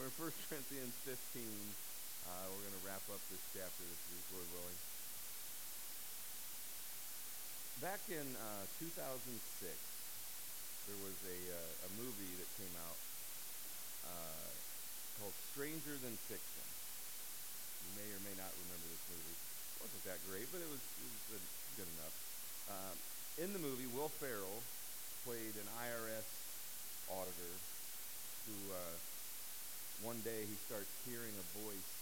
We're in 1 Corinthians 15. Uh, we're going to wrap up this chapter this week, Lord willing. Back in uh, 2006, there was a, uh, a movie that came out uh, called Stranger Than Fiction. You may or may not remember this movie. It wasn't that great, but it was, it was good enough. Um, in the movie, Will Ferrell played an IRS auditor who uh, one day he starts hearing a voice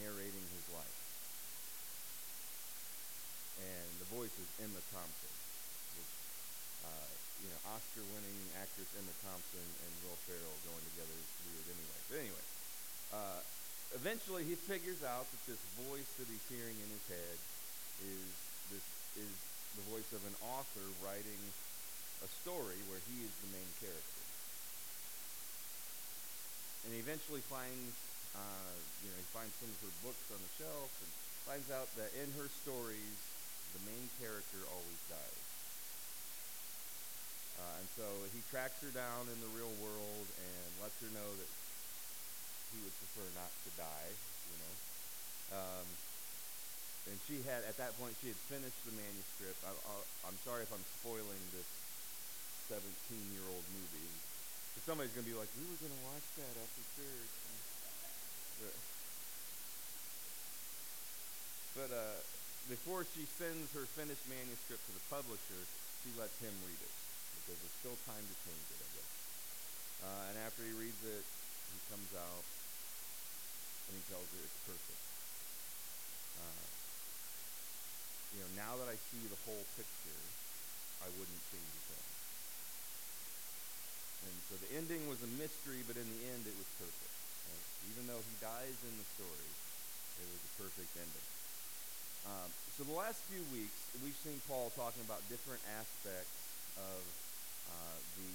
narrating his life. And the voice is Emma Thompson, which, uh, you know, Oscar-winning actress Emma Thompson and Will Ferrell going together is weird anyway. But anyway, uh, eventually he figures out that this voice that he's hearing in his head is this is the voice of an author writing a story where he is the main character and he eventually finds, uh, you know, he finds some of her books on the shelf and finds out that in her stories, the main character always dies. Uh, and so he tracks her down in the real world and lets her know that he would prefer not to die, you know. Um, and she had, at that point, she had finished the manuscript. I, am sorry if I'm spoiling this 17-year-old movie somebody's going to be like, we were going to watch that after church. But, but uh, before she sends her finished manuscript to the publisher, she lets him read it because there's still time to change it, I guess. Uh, and after he reads it, he comes out and he tells her it's perfect. Uh, you know, now that I see the whole picture, I wouldn't change a thing. And so the ending was a mystery, but in the end it was perfect. Right? Even though he dies in the story, it was a perfect ending. Um, so the last few weeks, we've seen Paul talking about different aspects of uh, the,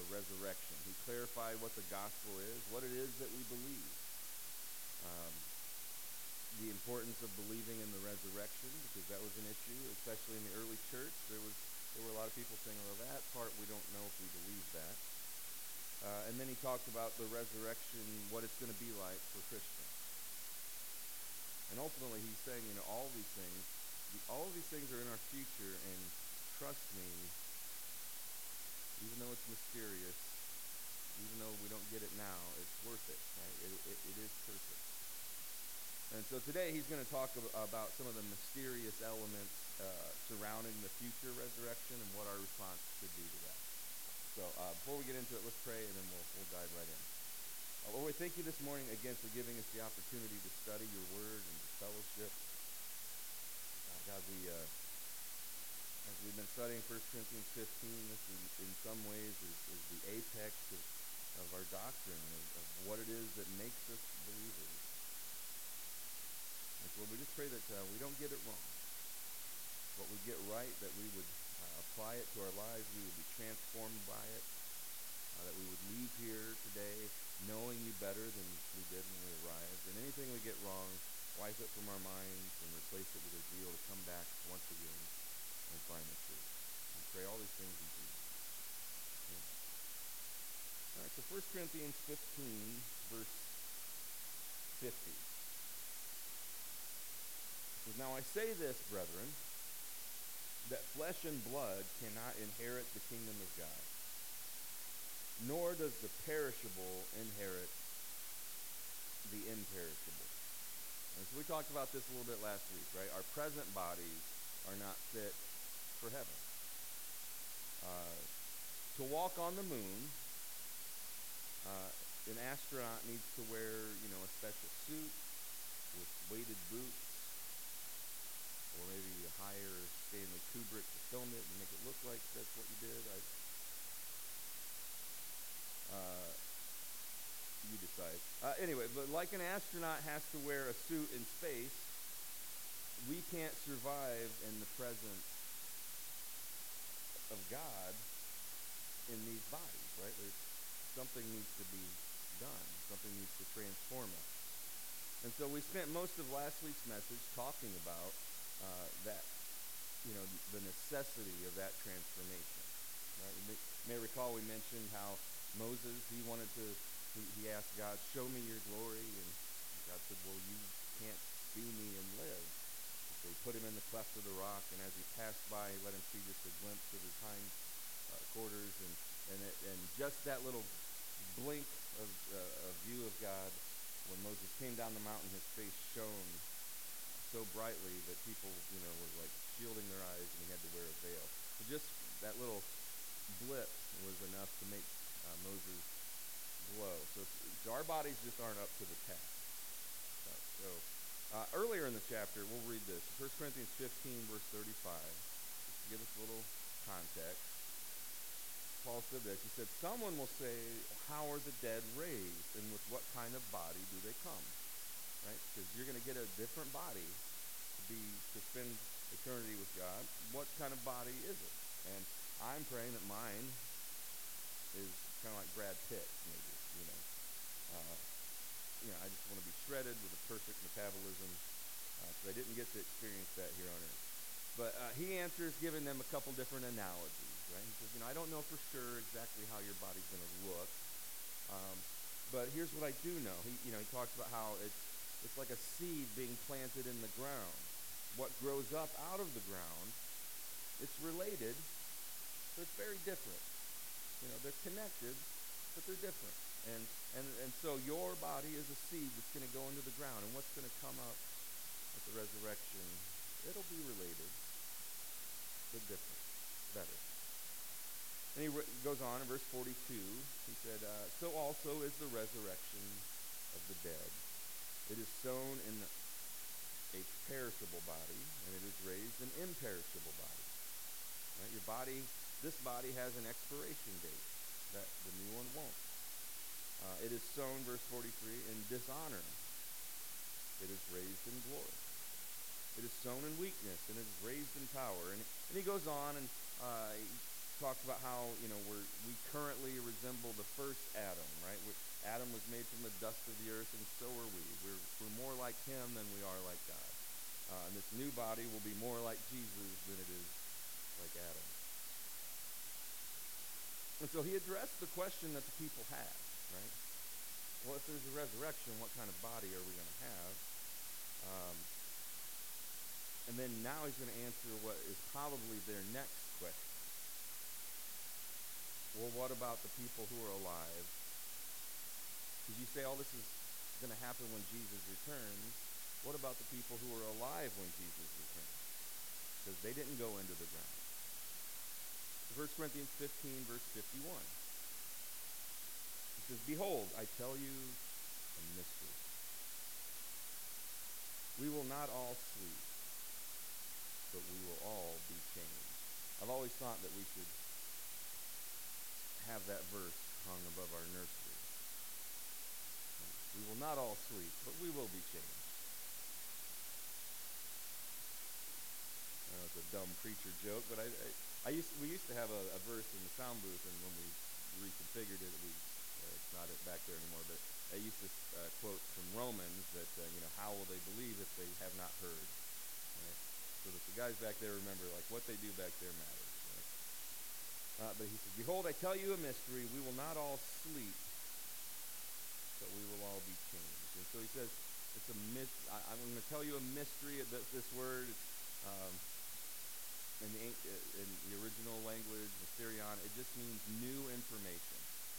the resurrection. He clarified what the gospel is, what it is that we believe. Um, the importance of believing in the resurrection, because that was an issue, especially in the early church. There was there were a lot of people saying, well, that part we don't know if we believe that. Uh, and then he talked about the resurrection, what it's going to be like for Christians. And ultimately, he's saying, you know, all these things, all of these things are in our future, and trust me, even though it's mysterious, even though we don't get it now, it's worth it. Right? It, it, it is perfect. And so today he's going to talk about some of the mysterious elements uh, surrounding the future resurrection and what our response should be to that. So uh, before we get into it, let's pray and then we'll, we'll dive right in. Uh, Lord, we thank you this morning again for giving us the opportunity to study your word and to fellowship. Uh, God, we, uh, as we've been studying 1 Corinthians 15, this is, in some ways is, is the apex of, of our doctrine, of, of what it is that makes us believers. And so Lord, we just pray that uh, we don't get it wrong. What we get right, that we would apply it to our lives, we would be transformed by it, uh, that we would leave here today knowing you better than we did when we arrived. And anything we get wrong, wipe it from our minds and replace it with a zeal to come back once again and find the truth. We pray all these things in Jesus. All right, so 1 Corinthians 15, verse 50. Says, now I say this, brethren, that flesh and blood cannot inherit the kingdom of God, nor does the perishable inherit the imperishable. And so we talked about this a little bit last week, right? Our present bodies are not fit for heaven. Uh, to walk on the moon, uh, an astronaut needs to wear, you know, a special suit with weighted boots or maybe hire Stanley Kubrick to film it and make it look like that's what you did. I, uh, you decide. Uh, anyway, but like an astronaut has to wear a suit in space, we can't survive in the presence of God in these bodies, right? There's, something needs to be done. Something needs to transform us. And so we spent most of last week's message talking about uh, that, you know, the necessity of that transformation. Right? You may, recall we mentioned how Moses, he wanted to he, he asked God, Show me your glory. And God said, Well, you can't see me and live. So he put him in the cleft of the rock, and as he passed by, he let him see just a glimpse of his hind uh, quarters. And, and, it, and just that little blink of uh, a view of God, when Moses came down the mountain, his face shone so brightly that people, you know, were like shielding their eyes, and he had to wear a veil. So just that little blip was enough to make uh, Moses glow. So, so our bodies just aren't up to the task. So, so uh, earlier in the chapter, we'll read this. 1 Corinthians 15, verse 35. Just to give us a little context. Paul said this. He said, Someone will say, How are the dead raised? And with what kind of body do they come? Right? Because you're going to get a different body be to spend eternity with God. What kind of body is it? And I'm praying that mine is kind of like Brad Pitt, maybe. You know, uh, you know, I just want to be shredded with a perfect metabolism. Uh, I didn't get to experience that here on earth. But uh, he answers giving them a couple different analogies, right? He says, you know, I don't know for sure exactly how your body's going to look, um, but here's what I do know. He, you know, he talks about how it's it's like a seed being planted in the ground. What grows up out of the ground, it's related, but it's very different. You know, they're connected, but they're different. And and and so your body is a seed that's going to go into the ground, and what's going to come up at the resurrection, it'll be related but different, better. And he re- goes on in verse 42. He said, uh, So also is the resurrection of the dead. It is sown in a perishable body, and it is raised an imperishable body. Right? Your body, this body has an expiration date that the new one won't. Uh, it is sown, verse 43, in dishonor. It is raised in glory. It is sown in weakness and it is raised in power. And, and he goes on and uh, he talks about how you know we're, we currently resemble the first Adam, right? we Adam was made from the dust of the earth, and so are we. We're, we're more like him than we are like God. Uh, and this new body will be more like Jesus than it is like Adam. And so he addressed the question that the people had, right? Well, if there's a resurrection, what kind of body are we going to have? Um, and then now he's going to answer what is probably their next question. Well, what about the people who are alive? Because you say all this is going to happen when Jesus returns. What about the people who are alive when Jesus returns? Because they didn't go into the ground. 1 Corinthians 15, verse 51. It says, Behold, I tell you a mystery. We will not all sleep but we will all be changed. I've always thought that we should have that verse hung above our nursery. We will not all sleep, but we will be changed. I it's a dumb preacher joke, but I, I, I used we used to have a, a, verse in the sound booth, and when we reconfigured it, we uh, it's not back there anymore. But I used to uh, quote from Romans that uh, you know how will they believe if they have not heard? so that the guys back there remember, like, what they do back there matters. Right? Uh, but he says, Behold, I tell you a mystery. We will not all sleep, but we will all be changed. And so he says, it's a myth. I, am going to tell you a mystery. That this word, um, in, the, uh, in the original language, mysterion, it just means new information.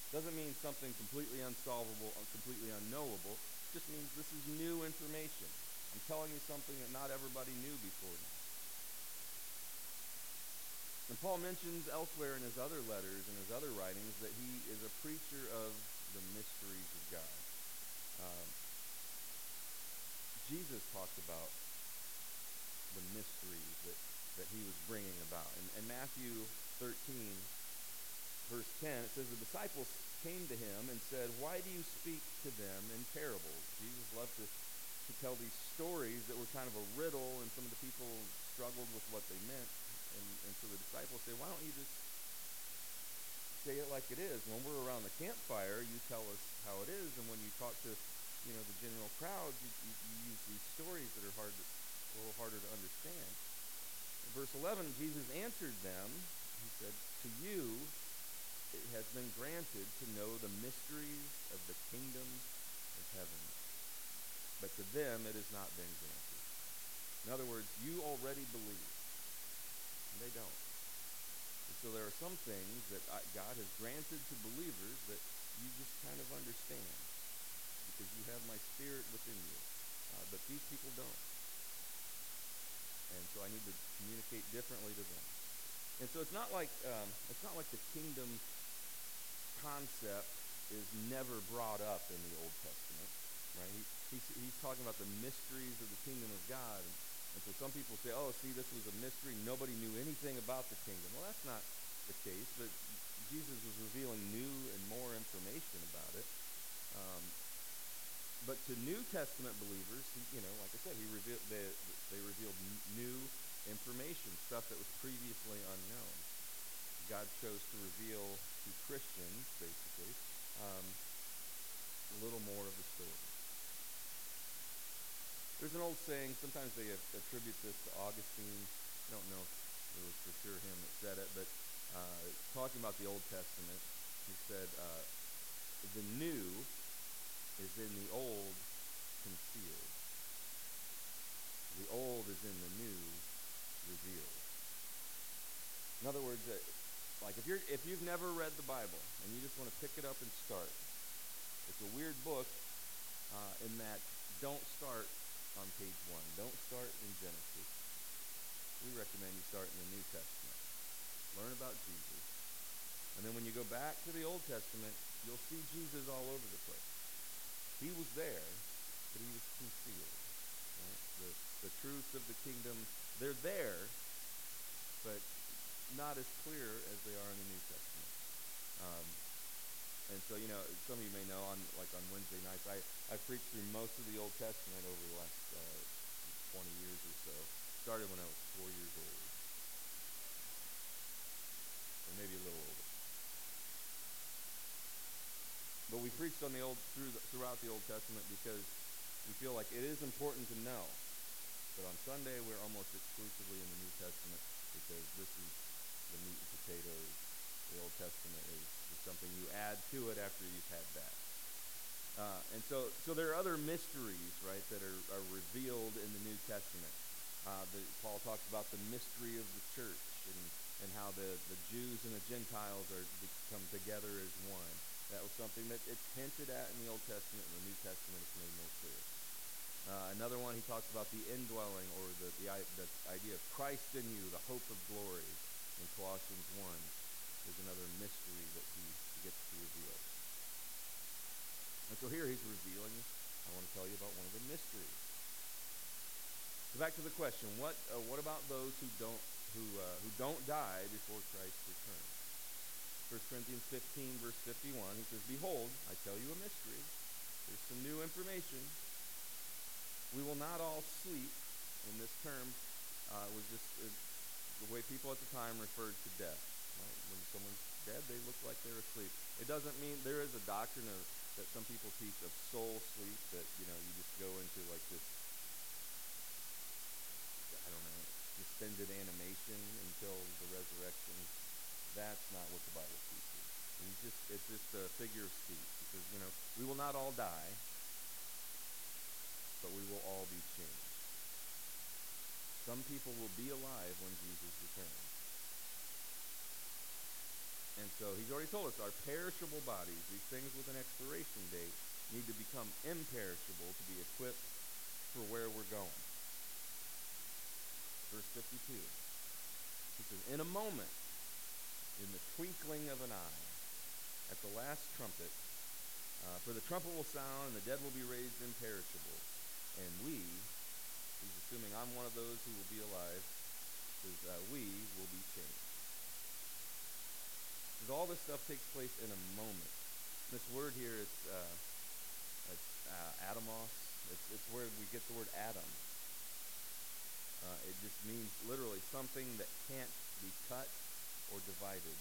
Doesn't mean something completely unsolvable, completely unknowable. Just means this is new information. I'm telling you something that not everybody knew before now. And Paul mentions elsewhere in his other letters and his other writings that he is a preacher of the mysteries of God. Um, Jesus talked about the mysteries that, that he was bringing about. In, in Matthew 13, verse 10, it says, The disciples came to him and said, Why do you speak to them in parables? Jesus loved to, to tell these stories that were kind of a riddle, and some of the people struggled with what they meant. And, and so the disciples say, why don't you just say it like it is? When we're around the campfire, you tell us how it is, and when you talk to, you know, the general crowd, you, you, you use these stories that are hard, to, a little harder to understand. In verse 11, Jesus answered them. He said, "To you, it has been granted to know the mysteries of the kingdom of heaven. But to them it has not been granted. In other words, you already believe. And they don't. So there are some things that God has granted to believers that you just kind of understand because you have my spirit within you. Uh, but these people don't. And so I need to communicate differently to them. And so it's not like um, it's not like the kingdom concept is never brought up in the Old Testament, right? He, he's, he's talking about the mysteries of the kingdom of God. And, and so some people say, oh, see, this was a mystery. Nobody knew anything about the kingdom. Well, that's not the case, but Jesus was revealing new and more information about it. Um, but to New Testament believers, he, you know, like I said, he revealed they, they revealed new information, stuff that was previously unknown. God chose to reveal to Christians, basically, um, a little more of the story. There's an old saying, sometimes they attribute this to Augustine. I don't know if it was for sure him that said it, but uh, talking about the Old Testament, he said, uh, the new is in the old concealed. The old is in the new revealed. In other words, uh, like if you're if you've never read the Bible and you just want to pick it up and start, it's a weird book uh, in that don't start on page one. Don't start in Genesis. We recommend you start in the New Testament. Learn about Jesus. And then when you go back to the Old Testament, you'll see Jesus all over the place. He was there, but he was concealed. Right? The, the truths of the kingdom, they're there, but not as clear as they are in the New Testament. Um, and so, you know, some of you may know on like on Wednesday nights, I, I preached through most of the Old Testament over the last uh, 20 years or so. Started when I was four years old. Or maybe a little older. But we preached on the old through the, throughout the Old Testament because we feel like it is important to know. But on Sunday we're almost exclusively in the New Testament because this is the meat and potatoes. The Old Testament is, is something you add to it after you've had that. Uh, and so, so there are other mysteries, right, that are, are revealed in the New Testament. Uh, the, Paul talks about the mystery of the church and, and how the, the Jews and the Gentiles are come together as one. That was something that it's hinted at in the Old Testament. and the New Testament, it's made more clear. Uh, another one, he talks about the indwelling or the, the, the idea of Christ in you, the hope of glory in Colossians 1. There's another mystery that he gets to reveal. And so here he's revealing, I want to tell you about one of the mysteries. So back to the question, what, uh, what about those who don't, who, uh, who don't die before Christ returns? 1 Corinthians 15, verse 51, he says, Behold, I tell you a mystery. There's some new information. We will not all sleep, in this term uh, was just uh, the way people at the time referred to death. Right? When someone's dead, they look like they're asleep. It doesn't mean there is a doctrine of, that some people teach of soul sleep that you know you just go into like this I don't suspended animation until the resurrection. That's not what the Bible teaches. It's just it's just a figure of speech because you know we will not all die, but we will all be changed. Some people will be alive when Jesus returns. And so he's already told us our perishable bodies, these things with an expiration date, need to become imperishable to be equipped for where we're going. Verse 52. He says, In a moment, in the twinkling of an eye, at the last trumpet, uh, for the trumpet will sound and the dead will be raised imperishable, and we, He's assuming I'm one of those who will be alive, says, uh, we will be changed. Because all this stuff takes place in a moment. This word here is uh, it's, uh, atomos. It's, it's where we get the word atom. Uh, it just means literally something that can't be cut or divided.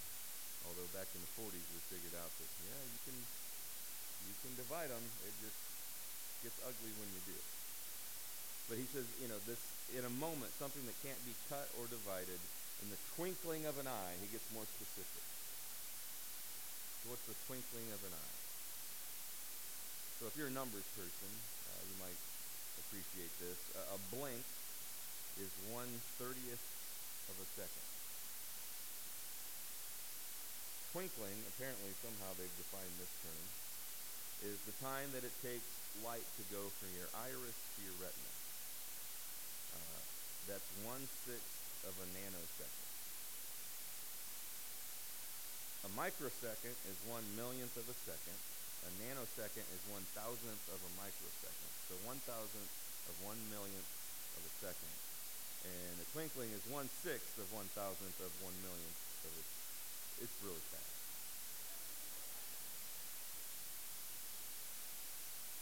Although back in the 40s we figured out that yeah you can you can divide them. It just gets ugly when you do. But he says, you know, this in a moment, something that can't be cut or divided, in the twinkling of an eye, he gets more specific. So what's the twinkling of an eye? So if you're a numbers person, uh, you might appreciate this. Uh, a blink is one thirtieth of a second. Twinkling, apparently somehow they've defined this term, is the time that it takes light to go from your iris to your retina. Uh, that's one sixth of a nanosecond. A microsecond is one millionth of a second. A nanosecond is one thousandth of a microsecond. So one thousandth of one millionth of a second. And a twinkling is one sixth of one thousandth of one millionth of a It's really fast.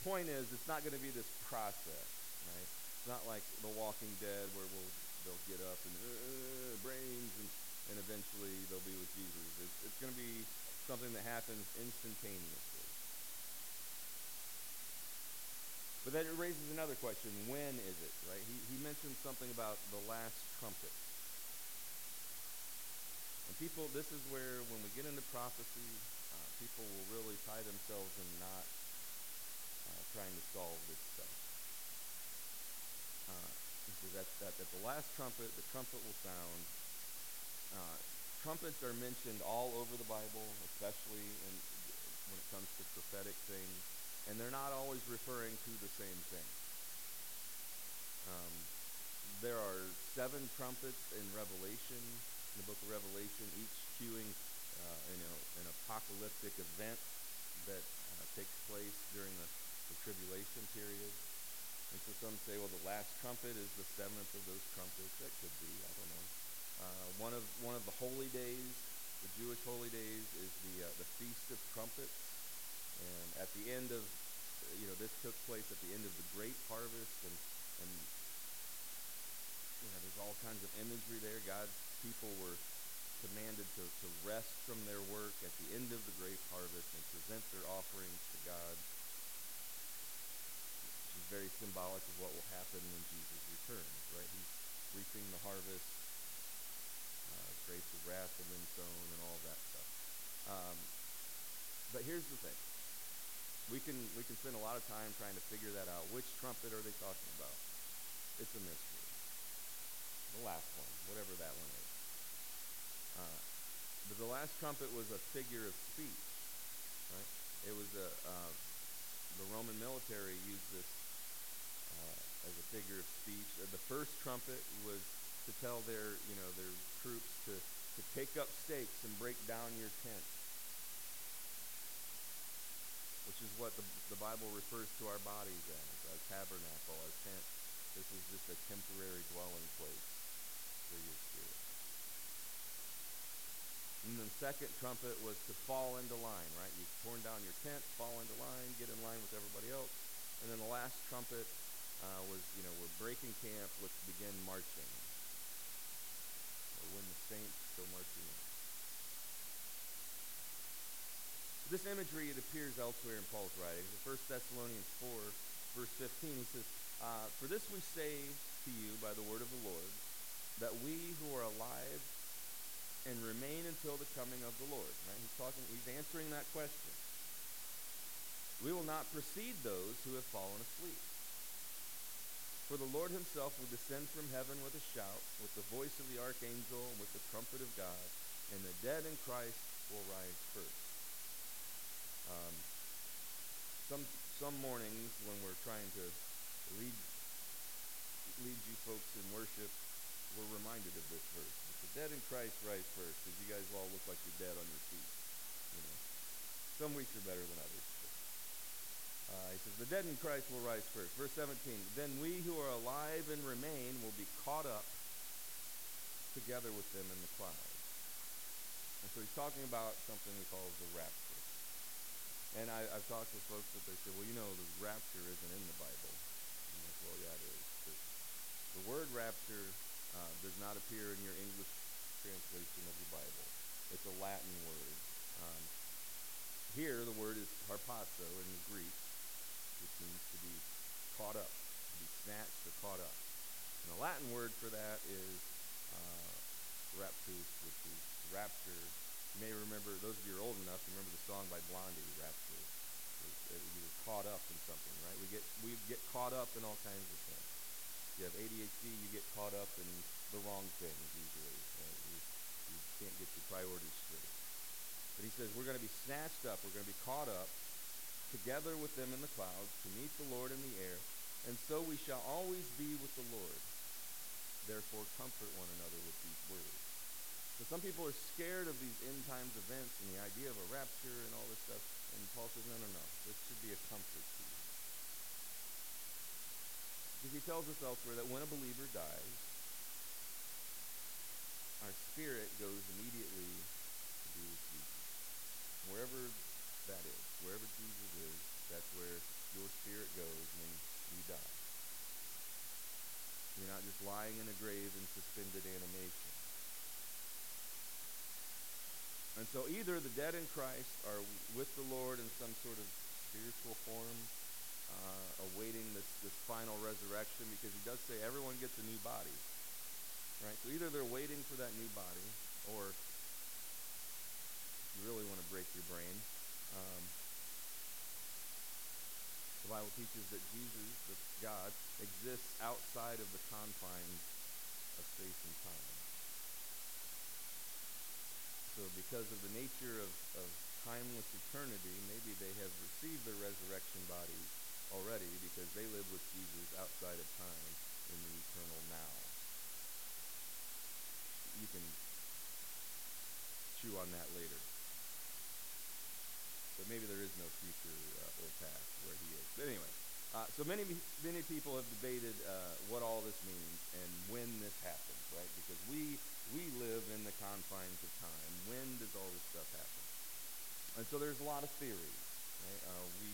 Point is, it's not going to be this process, right? It's not like The Walking Dead where we'll they'll get up and uh, brains and, and eventually they'll be with Jesus. It's, it's going to be something that happens instantaneously. But then it raises another question. When is it, right? He, he mentioned something about the last trumpet. And people, this is where when we get into prophecy, uh, people will really tie themselves in knots uh, trying to solve this stuff. Uh, that, that at the last trumpet, the trumpet will sound. Uh, trumpets are mentioned all over the Bible, especially in, when it comes to prophetic things, and they're not always referring to the same thing. Um, there are seven trumpets in Revelation, in the book of Revelation, each cueing uh, you know, an apocalyptic event that uh, takes place during the, the tribulation period. And so some say, well, the last trumpet is the seventh of those trumpets. That could be, I don't know. Uh, one of one of the holy days, the Jewish holy days, is the uh, the Feast of Trumpets. And at the end of, you know, this took place at the end of the Great Harvest, and and you know, there's all kinds of imagery there. God's people were commanded to, to rest from their work at the end of the great harvest and present their offerings to God which is very symbolic of what will happen when Jesus returns, right? He's reaping the harvest. Uh, grapes of wrath have been sown and all that stuff. Um, but here's the thing. We can, we can spend a lot of time trying to figure that out. Which trumpet are they talking about? It's a mystery. The last one, whatever that one is. Uh, but the last trumpet was a figure of speech, right? It was a, uh, the Roman military used this uh, as a figure of speech. Uh, the first trumpet was to tell their, you know, their troops to, to take up stakes and break down your tent, which is what the, the Bible refers to our bodies as, our tabernacle, our tent. This is just a temporary dwelling place for your spirit. And the second trumpet was to fall into line, right? You've torn down your tent, fall into line, get in line with everybody else. And then the last trumpet uh, was, you know, we're breaking camp, let's begin marching. Or when the saints go marching in. This imagery, it appears elsewhere in Paul's writings. In 1 Thessalonians 4, verse 15, he says, uh, For this we say to you by the word of the Lord, that we who are alive and remain until the coming of the Lord. Right? He's talking, he's answering that question. We will not precede those who have fallen asleep. For the Lord himself will descend from heaven with a shout, with the voice of the archangel, and with the trumpet of God, and the dead in Christ will rise first. Um, some some mornings when we're trying to lead lead you folks in worship, we're reminded of this verse. The dead in Christ rise first, because you guys all look like you're dead on your feet. You know, some weeks are better than others. Uh, he says, The dead in Christ will rise first. Verse 17 Then we who are alive and remain will be caught up together with them in the clouds. And so he's talking about something he calls the rapture. And I, have talked with folks that they say, well, you know, the rapture isn't in the Bible. And like, well, yeah, it is. But the word rapture uh, does not appear in your English translation of the Bible. It's a Latin word. Um, here, the word is harpazo in the Greek which means to be caught up, to be snatched or caught up. And the Latin word for that is uh, raptus, which is rapture You may remember, those of you who are old enough, remember the song by Blondie, Rapture. You were caught up in something, right? We get, we get caught up in all kinds of things. If you have ADHD, you get caught up in the wrong things usually. Right? You, you can't get your priorities straight. But he says we're going to be snatched up, we're going to be caught up together with them in the clouds to meet the Lord in the air, and so we shall always be with the Lord. Therefore, comfort one another with these words. So some people are scared of these end times events and the idea of a rapture and all this stuff. And Paul says, no, no, no. This should be a comfort to you. Because he tells us elsewhere that when a believer dies, our spirit goes immediately to be with Jesus. Wherever that is, wherever Jesus is, that's where your spirit goes when you die. You're not just lying in a grave in suspended animation. And so either the dead in Christ are with the Lord in some sort of spiritual form, uh, awaiting this, this final resurrection, because he does say everyone gets a new body. Right? So either they're waiting for that new body, or you really want to break your brain. Um, the Bible teaches that Jesus, God, exists outside of the confines of space and time. So because of the nature of, of timeless eternity, maybe they have received their resurrection bodies already because they live with Jesus outside of time in the eternal now. You can chew on that later. But maybe there is no future uh, or past where he is. But anyway, uh, so many many people have debated uh, what all this means and when this happens, right? Because we we live in the confines of time. When does all this stuff happen? And so there's a lot of theories. Right? Uh, we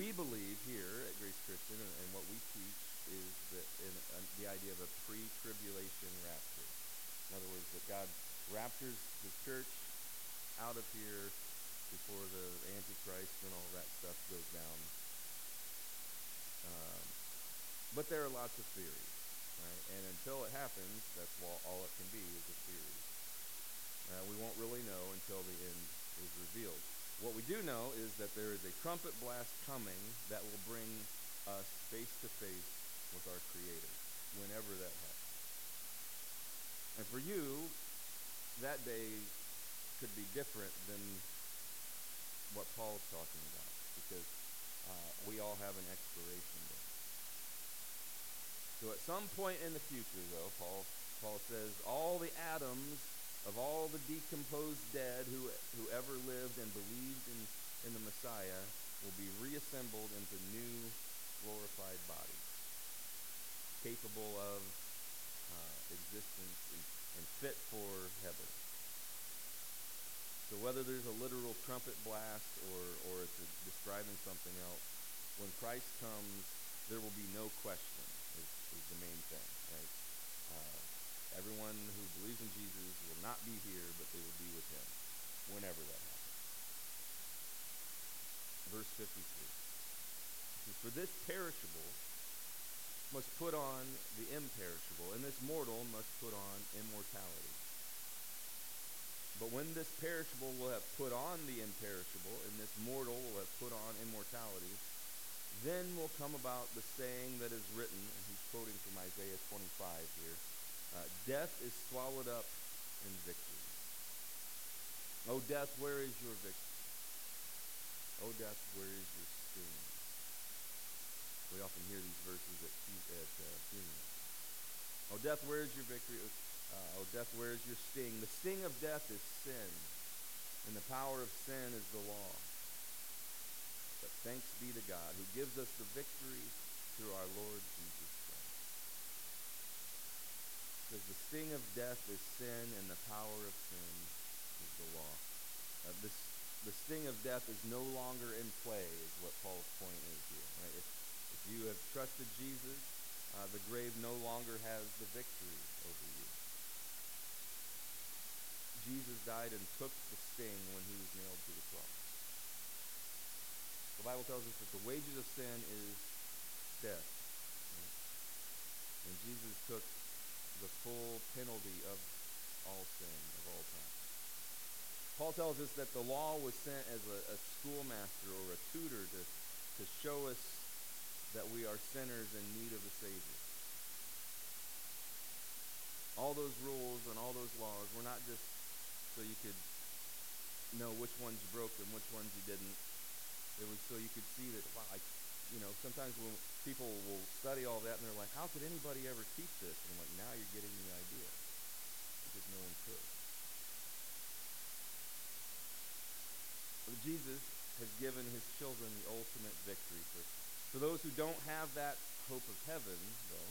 we believe here at Grace Christian, and, and what we teach is that in, uh, the idea of a pre-tribulation rapture. In other words, that God raptures His church out of here before the Antichrist and all that stuff goes down. Um, but there are lots of theories, right? And until it happens, that's all, all it can be is a theory. Uh, we won't really know until the end is revealed. What we do know is that there is a trumpet blast coming that will bring us face to face with our Creator, whenever that happens. And for you, that day could be different than what Paul's talking about because uh, we all have an expiration date. So at some point in the future, though, Paul, Paul says, all the atoms of all the decomposed dead who, who ever lived and believed in, in the Messiah will be reassembled into new glorified bodies, capable of uh, existence and, and fit for heaven. So whether there's a literal trumpet blast or, or it's describing something else, when Christ comes, there will be no question, the main thing, right? Uh, everyone who believes in Jesus will not be here, but they will be with him, whenever that happens. Verse 53. Says, For this perishable must put on the imperishable, and this mortal must put on immortality. But when this perishable will have put on the imperishable, and this mortal will have put on immortality, then will come about the saying that is written, quoting from Isaiah 25 here uh, Death is swallowed up in victory. O death, where is your victory? O death, where is your sting? We often hear these verses at, at uh, funerals. O death, where is your victory? Uh, oh, death, where is your sting? The sting of death is sin, and the power of sin is the law. But thanks be to God who gives us the victory through our Lord Jesus. Because the sting of death is sin, and the power of sin is the law. Uh, this, the sting of death is no longer in play, is what Paul's point is here. Right? If, if you have trusted Jesus, uh, the grave no longer has the victory over you. Jesus died and took the sting when he was nailed to the cross. The Bible tells us that the wages of sin is death. And Jesus took the full penalty of all sin, of all time. Paul tells us that the law was sent as a, a schoolmaster or a tutor to, to show us that we are sinners in need of a Savior. All those rules and all those laws were not just so you could know which ones you broke and which ones you didn't. It was so you could see that, wow, I, you know, sometimes when people will study all that and they're like, how could anybody ever teach this? And I'm like, now you're getting the idea. Because no one could. But Jesus has given his children the ultimate victory. For, for those who don't have that hope of heaven, though,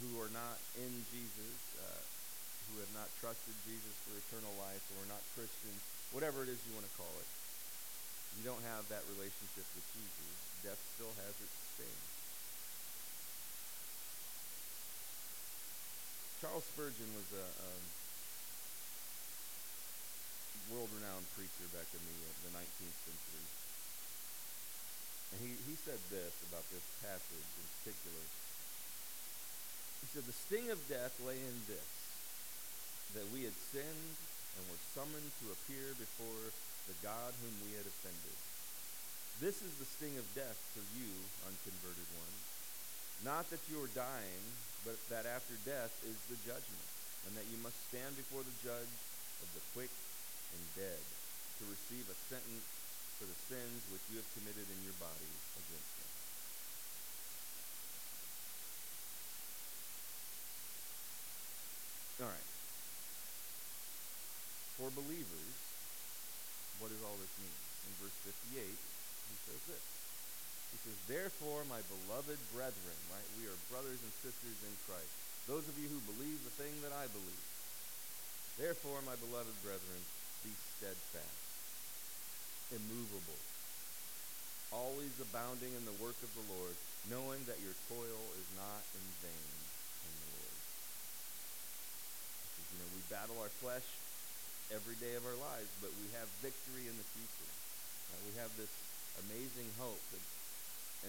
who are not in Jesus, uh, who have not trusted Jesus for eternal life, or are not Christians, whatever it is you want to call it, you don't have that relationship with Jesus. Death still has its sting. Charles Spurgeon was a um, world-renowned preacher back in the, uh, the 19th century. And he, he said this about this passage in particular. He said, The sting of death lay in this, that we had sinned and were summoned to appear before the God whom we had offended. This is the sting of death for you, unconverted ones. Not that you are dying, but that after death is the judgment, and that you must stand before the judge of the quick and dead to receive a sentence for the sins which you have committed in your body against him. All right. For believers, what does all this mean? In verse 58, he says this. He says, Therefore, my beloved brethren, right? We are brothers and sisters in Christ. Those of you who believe the thing that I believe. Therefore, my beloved brethren, be steadfast, immovable, always abounding in the work of the Lord, knowing that your toil is not in vain in the Lord. Says, you know, we battle our flesh every day of our lives, but we have victory in the future. Uh, we have this amazing hope. And,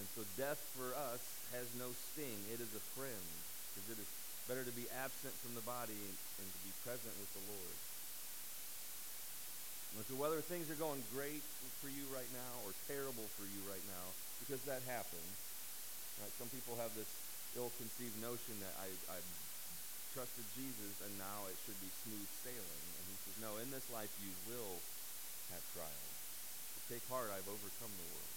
and so death for us has no sting. It is a friend, because it is better to be absent from the body and, and to be present with the Lord. And so whether things are going great for you right now or terrible for you right now, because that happens, right? Some people have this ill-conceived notion that I, I trusted Jesus and now it should be smooth sailing. Says, no, in this life you will have trials. But take heart, I've overcome the world.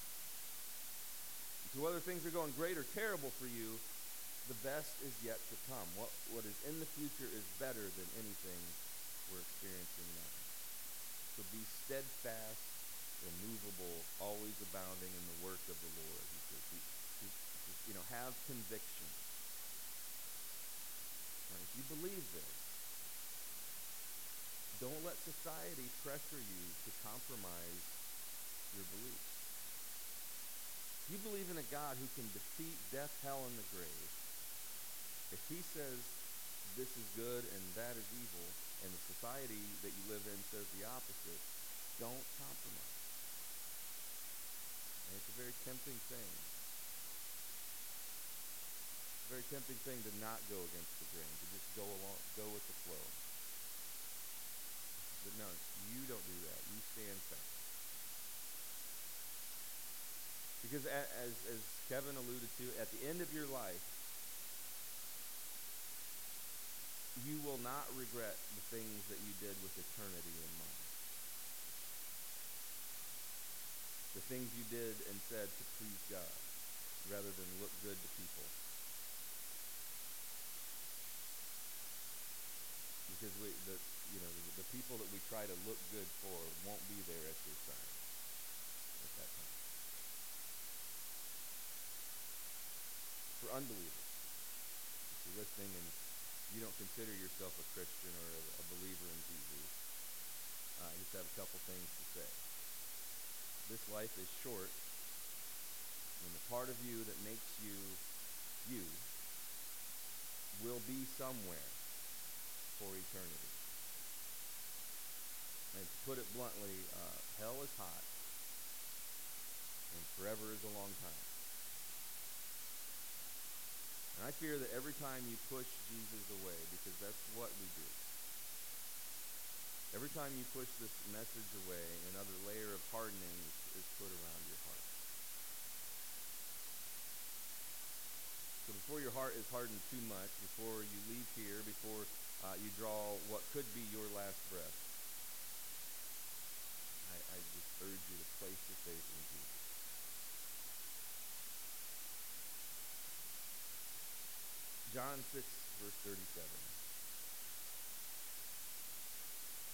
And so whether things are going great or terrible for you, the best is yet to come. What, what is in the future is better than anything we're experiencing now. So be steadfast, immovable, always abounding in the work of the Lord. He says, he, he, he you know, have conviction. Right, if you believe this, don't let society pressure you to compromise your beliefs. If you believe in a God who can defeat death, hell, and the grave, if he says this is good and that is evil, and the society that you live in says the opposite, don't compromise. And it's a very tempting thing. It's a very tempting thing to not go against the grain, to just go along, go with the flow. But no, you don't do that. You stand fast. Because as, as Kevin alluded to, at the end of your life, you will not regret the things that you did with eternity in mind. The things you did and said to please God rather than look good to people. Because we, the, you know, the, the people that we try to look good for won't be there at your side at that time. For unbelievers, if you're listening and you don't consider yourself a Christian or a, a believer in Jesus, uh, I just have a couple things to say. This life is short, and the part of you that makes you you will be somewhere for eternity. And to put it bluntly, uh, hell is hot, and forever is a long time. And I fear that every time you push Jesus away, because that's what we do, Every time you push this message away, another layer of hardening is, is put around your heart. So before your heart is hardened too much, before you leave here, before uh, you draw what could be your last breath, urge you to place your faith in Jesus. John 6, verse 37.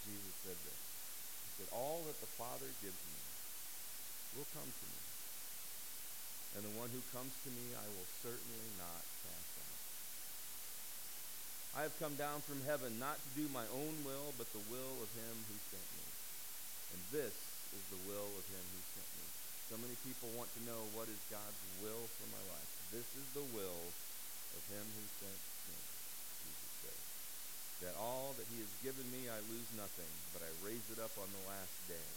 Jesus said this. He said, All that the Father gives me will come to me. And the one who comes to me I will certainly not cast out. I have come down from heaven not to do my own will, but the will of him who sent me. And this is the will of him who sent me. So many people want to know what is God's will for my life. This is the will of him who sent me, Jesus said. That all that he has given me I lose nothing, but I raise it up on the last day.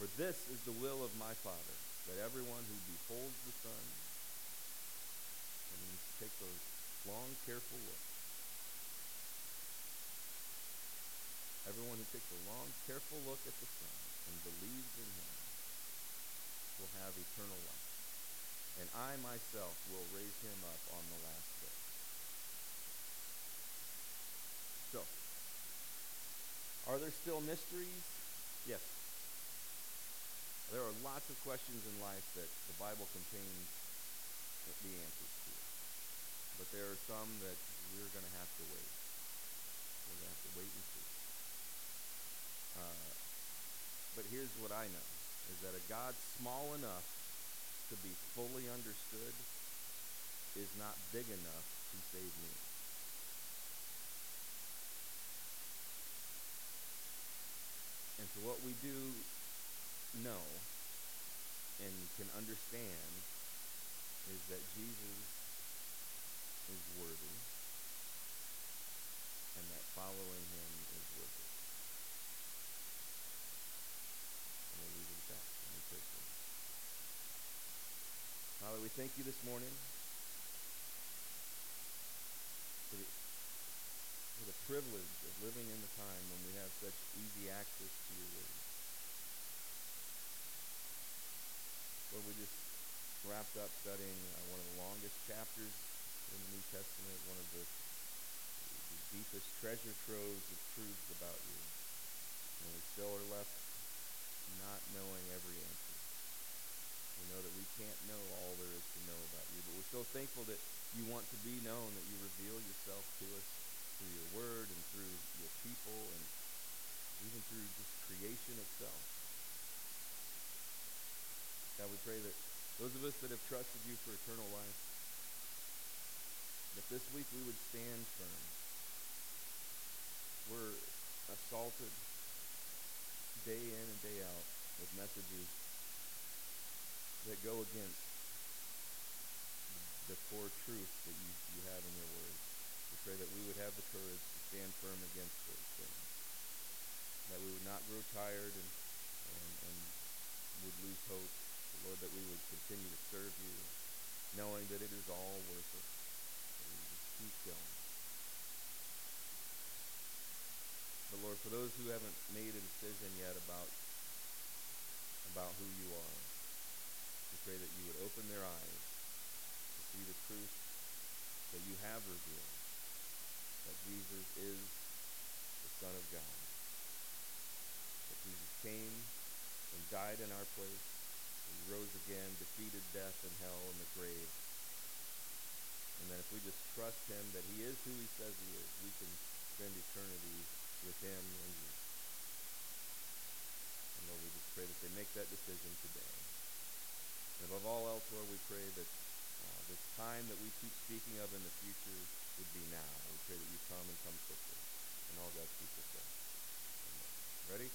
For this is the will of my Father, that everyone who beholds the Son, and means take those long, careful looks. Everyone who takes a long, careful look at the Son and believes in him will have eternal life. And I myself will raise him up on the last day. So, are there still mysteries? Yes. There are lots of questions in life that the Bible contains the answers to. But there are some that we're going to have to wait. We're going to have to wait and see. Uh, but here's what I know, is that a God small enough to be fully understood is not big enough to save me. And so what we do know and can understand is that Jesus is worthy and that following him is worth it. And we'll leave it at that. Let me pray for you. Father, we thank you this morning for the, for the privilege of living in the time when we have such easy access to your word. Lord, we just wrapped up studying uh, one of the longest chapters in the New Testament, one of the, the deepest treasure troves of truths about you. And we still are left not knowing every answer. Know that we can't know all there is to know about you, but we're so thankful that you want to be known, that you reveal yourself to us through your word and through your people and even through just creation itself. God, we pray that those of us that have trusted you for eternal life, that this week we would stand firm. We're assaulted day in and day out with messages that go against the core truth that you, you have in your word. We pray that we would have the courage to stand firm against those things. That we would not grow tired and, and, and would lose hope Lord, that we would continue to serve you, knowing that it is all worth it. That we just keep going. But Lord, for those who haven't made a decision yet about who you are, we pray that you would open their eyes to see the truth that you have revealed, that Jesus is the Son of God, that Jesus came and died in our place, and rose again, defeated death and hell and the grave. And that if we just trust him that he is who he says he is, we can spend eternity with him and you. And Lord, we just pray that they make that decision today. And above all else, Lord, we pray that uh, this time that we keep speaking of in the future would be now. We pray that you come and come quickly. And all God's people say. Ready?